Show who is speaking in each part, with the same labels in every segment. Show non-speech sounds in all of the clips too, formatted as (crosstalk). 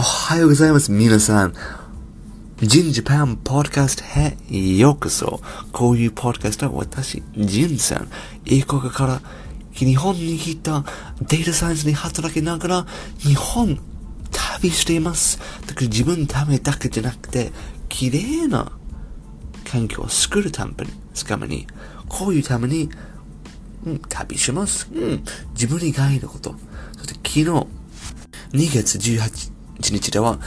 Speaker 1: おはようございます、皆さん。ジンジパンポッドキャストへようこそ。こういうポッドキャストは私、ジンさん。英国から日本に来たデータサイエンスに働きながら日本旅しています。だから自分のためだけじゃなくて、綺麗な環境を作るために、ために、こういうために、うん、旅します。うん、自分以外のこと。そして昨日、2月18 1日では、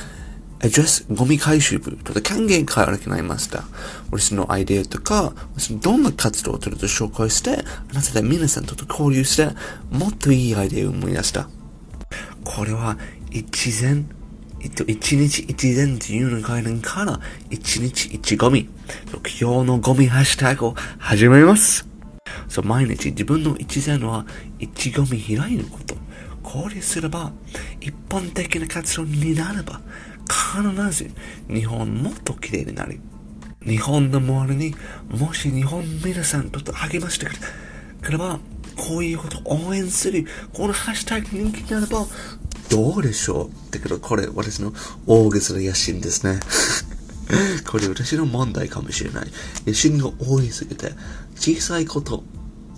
Speaker 1: アドレスゴミ回収部と還元会を行いました。私のアイデアとか、私のどんな活動をとると紹介して、あなたで皆さんと交流して、もっといいアイデアを思い出した。これは、一前、えっと、一日一前というの概念から、一日一ゴミ。今日のゴミハッシュタグを始めます。そう、毎日自分の一前は一ゴミ開いること。交流すれば、一般的な活動になれば、必ず日本もっと綺麗になる。日本の周りに、もし日本皆さんと励ましてくれば、こういうことを応援する、このハッシュタグ人気になれば、どうでしょうだけど、これ私の大げさな野心ですね。(laughs) これ私の問題かもしれない。野心が多いすぎて、小さいこと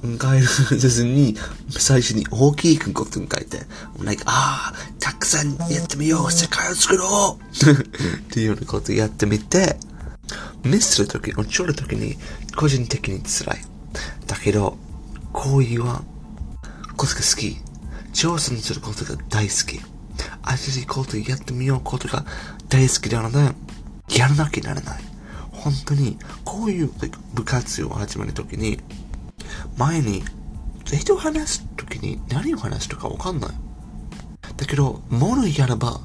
Speaker 1: 変えるずに、最初に大きいことに書いて、like, ああ、たくさんやってみよう、世界を作ろう (laughs) っていうようなことやってみて、ミスするとき、落ちるときに、個人的に辛い。だけど、こういうことが好き。挑戦することが大好き。新しいことやってみようことが大好きなので、やらなきゃならない。本当に、こういう部活を始めるときに、前に、人を話すときに何を話すとかわかんない。だけど、ものやれば、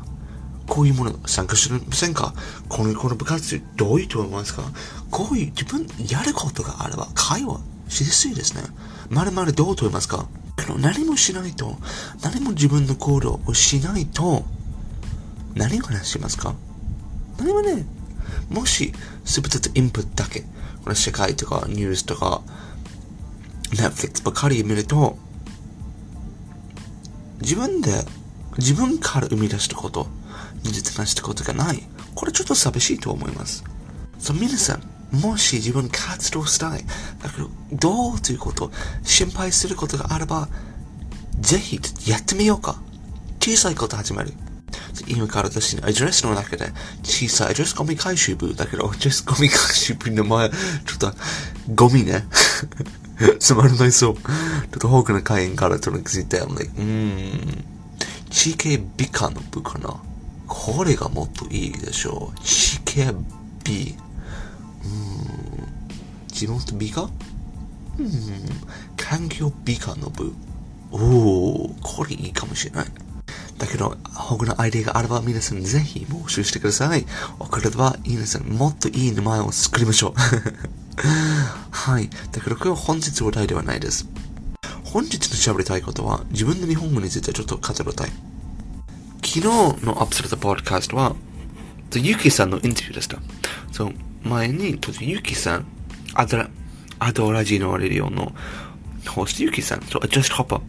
Speaker 1: こういうもの参加してませんか？この、この部活どういうと思いますか？こういう自分やることがあれば会話しやすいですね。まるまるどうと思いますか？何もしないと、何も自分の行動をしないと、何を話しますか？何もね、もし、すべてとインプットだけ、この世界とかニュースとか、Netflix ばかり見ると、自分で、自分から生み出したこと、実現したことがない。これちょっと寂しいと思います。そう、皆さん、もし自分活動したい、だけど、どうということ、心配することがあれば、ぜひ、やってみようか。小さいこと始める。今から私のアドレスの中で、小さいアドレスゴミ回収部だけど、アドレスゴミ回収部の前、ちょっと、ゴミね。つまらないそう。ちょっと多くの会員からとの気づいて、I'm like, うーん、地形美化の部かな。これがもっといいでしょう。地形美。うーん、地元美化うん、環境美化の部。おお、これいいかもしれない。だけど、他のアイデアがあれば皆さんぜひ募集してください。送れば皆さんもっといい名前を作りましょう。はい。だけど今日本日話題ではないです。本日の喋りたいことは自分の日本語についてちょっと語りたい。昨日のアップされたポッドキャストは、ゆきさんのインタビューでした。そう、前に、ゆきさん、アドラ、アドラジのレディオのホストゆきさん、そう、ジャストホッパー、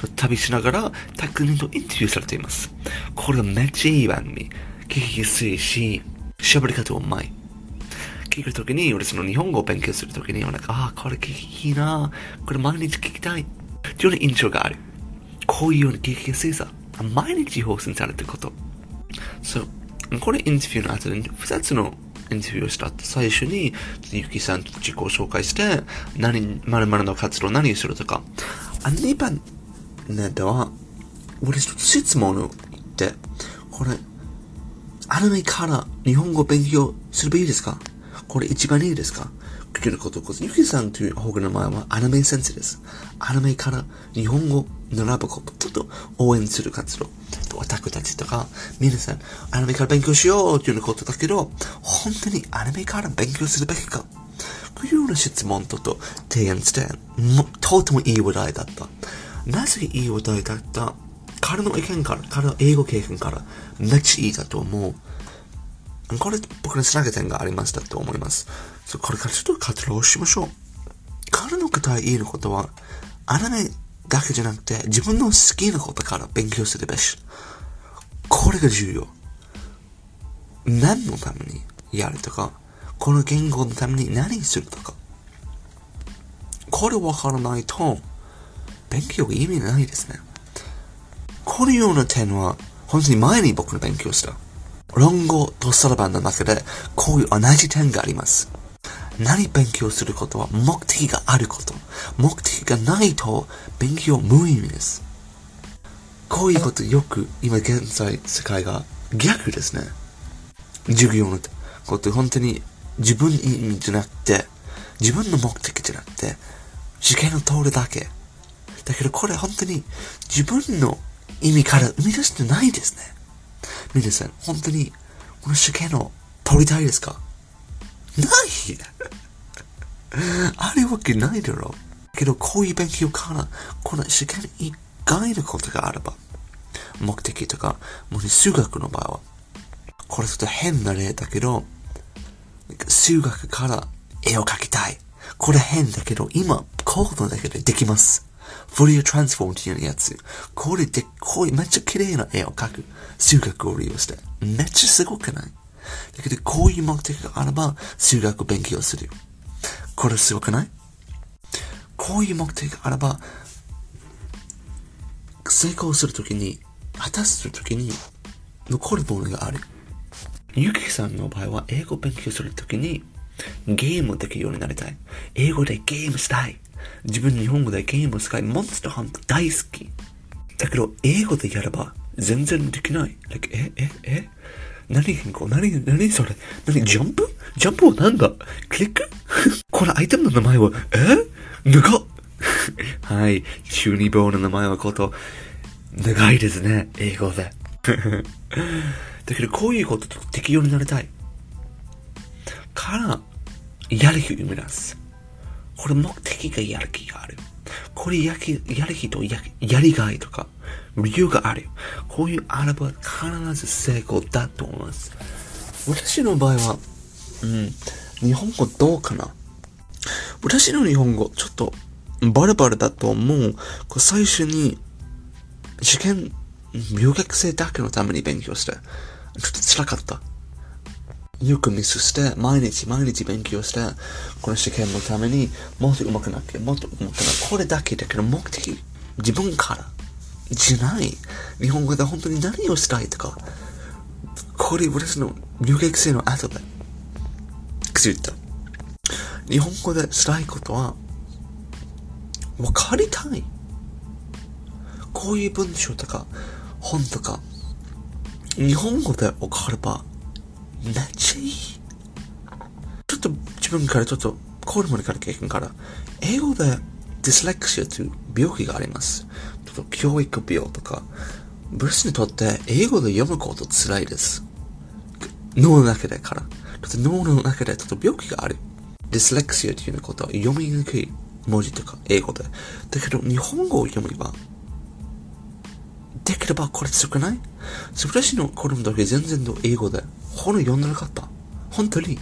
Speaker 1: そう、旅しながら、たくさんインタビューされています。これめっちゃいい番組。聞きやすいし、喋り方うまい。聞くときに、俺その日本語を勉強するときに、俺なんか、ああ、これ聞きいいなこれ毎日聞きたい。というような印象がある。こういうような聞きやすいさ。毎日放送されてること。そう。これインタビューの後で、二つのインタビューをした後、最初に、ゆきさんと自己紹介して、何、まるの活動何をするとか。あ、2番ね、では、俺一つ質問を言って、これ、アニメから日本語を勉強すればいいですか？これ一番いいですか？聞けることこそ、ゆきさんという方の名前はアニメ先生です。アニメから日本語習ぶこと、ちょっと応援する活動。オタクたちとか、皆さん、アニメから勉強しようということだけど、本当にアニメから勉強するべきかというような質問とと提案して、とてもいい話題だった。なぜいい話題だった？彼の意見から、彼の英語経験から、めっちゃいいだと思う。これ僕のつなげ点がありましたと思います。そこれからちょっと活動しましょう。彼の答えいいのことは、アニメだけじゃなくて自分の好きなことから勉強するべし。これが重要。何のためにやるとか、この言語のために何するとか。これわからないと、勉強意味ないですね。このような点は、本当に前に僕の勉強した。論語とそろばんの中で、こういう同じ点があります。何勉強することは目的があること。目的がないと勉強無意味です。こういうことよく今現在世界が逆ですね。授業のこと本当に自分意味じゃなくて、自分の目的じゃなくて、試験を通るだけ。だけどこれ本当に自分の意味から生み出してないですね。皆さん、本当にこの試験を通りたいですか？ない (laughs) あるわけないだろう。けど、こういう勉強から、この試験以外のことがあれば、目的とか、もし数学の場合は、これちょっと変な例だけど、数学から絵を描きたい。これ変だけど、今、コードだけでできます。フォリアトランスフォームっていうやつ。これでっ、こいめっちゃ綺麗な絵を描く。数学を利用して。めっちゃすごくない？だけど、こういう目的があれば、数学を勉強する。これすごくない？こういう目的があれば、成功するときに、果たすときに、残るものがある。ゆきさんの場合は、英語を勉強するときに、ゲームをできるようになりたい。英語でゲームしたい。自分日本語でゲームを使い、モンスターハント大好き。だけど、英語でやれば、全然できない。like, え、え、え？何変更？何、何それ？何ジャンプ？ジャンプはなんだ？クリック？(laughs) これアイテムの名前は、え？長っ (laughs) はい。中二病の名前はこと、長いですね。英語で。(laughs) だけど、こういうことと適用になりたい。から、やる気を生み出す。これ目的がやる気がある。これやきやる気とややりがいとか、理由がある。こういうあれば必ず成功だと思います。私の場合は、うん、日本語どうかな私の日本語、ちょっと、バレバレだと思う。こ最初に、受験、留学生だけのために勉強して、ちょっと辛かった。よくミスして、毎日毎日勉強して、この試験のためにもっと上手くなって、もっと上手くなって、これだけだけど目的、自分からじゃない。日本語で本当に何をしたいとか、これ私の留学生の後で気づいた。日本語でしたいことは、わかりたい。こういう文章とか、本とか、日本語でわかれば、めっちゃいい。ちょっと自分からちょっと、コールモニから経験から、英語でディスレクシアという病気があります。ちょっと教育病とか、ブルスにとって英語で読むこと辛いです。脳の中でから。ちょっと脳の中でちょっと病気がある。ディスレクシアということは読みにくい文字とか英語で。だけど日本語を読めば、できればこれ強くない？私の子供の時全然英語で本読んでなかった。本当に、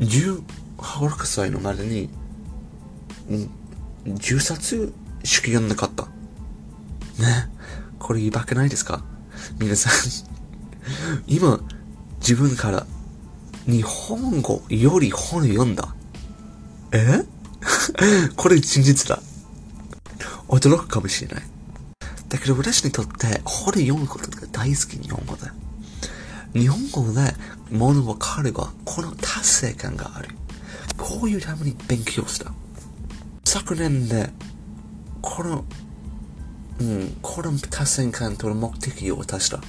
Speaker 1: 18歳のまでに、10冊しか読んなかった。ね。これやばくないですか？皆さん (laughs) 今、自分から日本語より本読んだ。え？(laughs) これ真実だ。驚くかもしれない。だけど私にとって本読むことが大好き日本語で。日本語で物分かれば、この達成感がある。こういうために勉強した。昨年で、この、うん、この達成感との目的を渡した。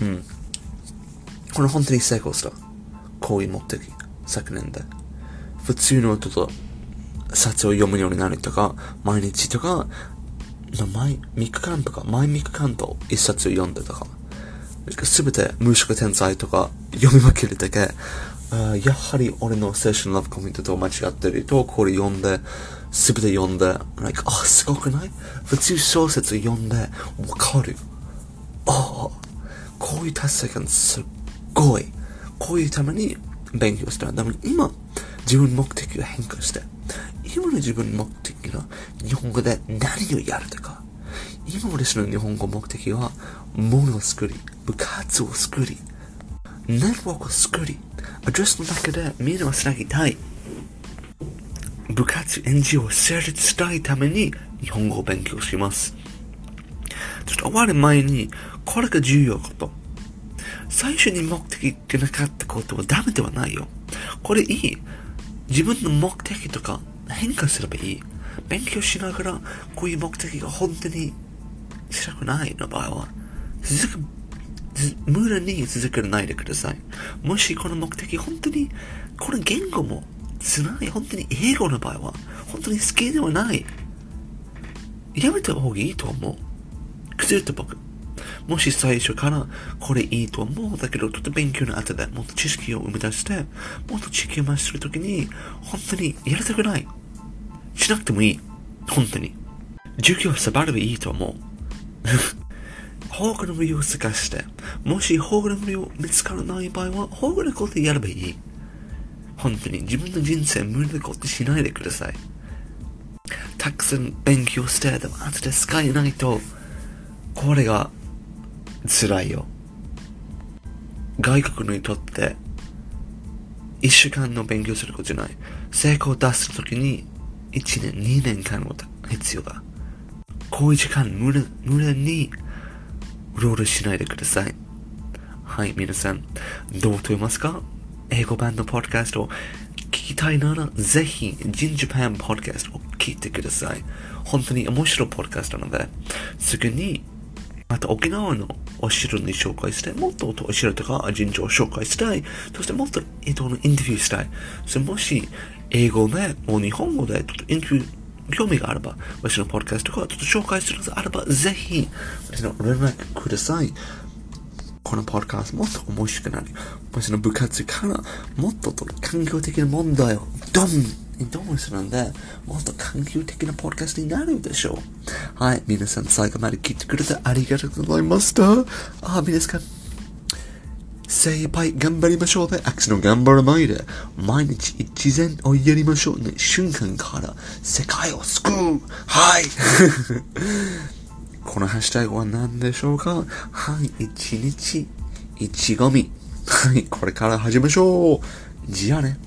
Speaker 1: うん。これ本当に成功した。こういう目的。昨年で。普通のちょっと、冊を読むようになるとか、毎日とか、毎3日間とか、毎3日間と1冊を読んでとか。すべて無色天才とか読み分けるだけ、やはり俺の青春ラブコメントと間違ってると、これ読んで、すべて読んで、like, あ、すごくない？普通小説読んで、わかる。ああ、こういう達成感すっごい。こういうために勉強した。でも今、自分目的が変化して、今の自分目的が日本語で何をやるとか、今私の日本語目的は、物を作り、部活を作り、ネットワークを作り、アドレスの中でみんなをつなぎたい。部活 NG を成立したいために日本語を勉強します。ちょっと終わる前に、これが重要こと。最初に目的がなかったことはダメではないよ。これいい。自分の目的とか変化すればいい。勉強しながら、こういう目的が本当にしたくないの場合は、続く、無駄に続けないでください。もしこの目的本当に、この言語もつない、本当に英語の場合は、本当に好きではない。やめた方がいいと思う。崩れた僕。もし最初からこれいいと思うだけど、ちょっと勉強の後でもっと知識を生み出して、もっと地球回しするときに、本当にやりたくない。しなくてもいい。本当に。授業サバればいいと思う。宝具の無料を探して、もし宝具の無料見つからない場合は、宝具のことやればいい。本当に自分の人生無理なことしないでください。たくさん勉強して、でも後で使えないと、これが辛いよ。外国にとって、一週間の勉強することじゃない。成功を出すときに、一年、二年間も必要だ。こういう時間無駄、無駄に、うろうろしないでください。はい、皆さん、どう思いますか？英語版のポッドキャストを聞きたいなら、ぜひ、ジンジャパンポッドキャストを聞いてください。本当に面白いポッドキャストなので、すぐにまた沖縄のお城に紹介して、もっとお城とか神社を紹介したい。そしてもっと人のインタビューしたい。そもし、英語で、もう日本語で、ちょっとインタビュー、興味があれば、私のポッドキャストとか、ちょっと紹介するのであれば、ぜひ、私の連絡ください。このポッドキャストもっと面白くなる。私の部活からもっと環境的な問題をドンどうするんで、もっと環境的なポッドキャストになるでしょう。はい。皆さん最後まで聞いてくれてありがとうございました。あ、皆さん。精一杯頑張りましょうね。アクション頑張る前で、毎日一善をやりましょうね。瞬間から世界を救う。はい。(laughs) このハッシュタグは何でしょうか？はい。一日一ゴミ。はい。これから始めましょう。じゃあね。